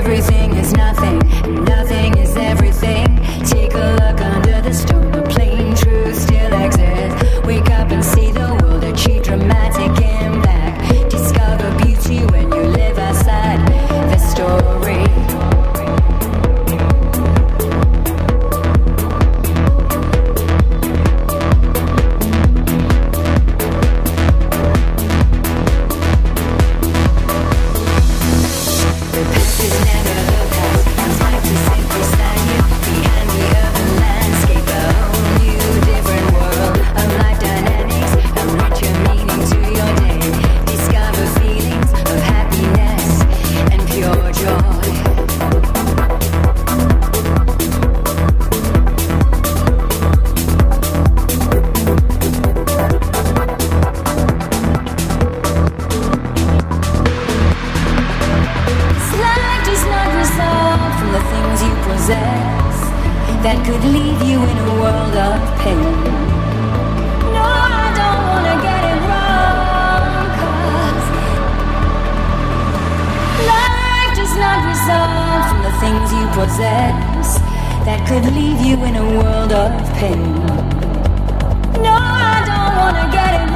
everything is nothing, nothing that could leave you in a world of pain. No, I don't wanna get it wrong, cause life does not result from the things you possess that could leave you in a world of pain. No, I don't wanna get it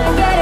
all again.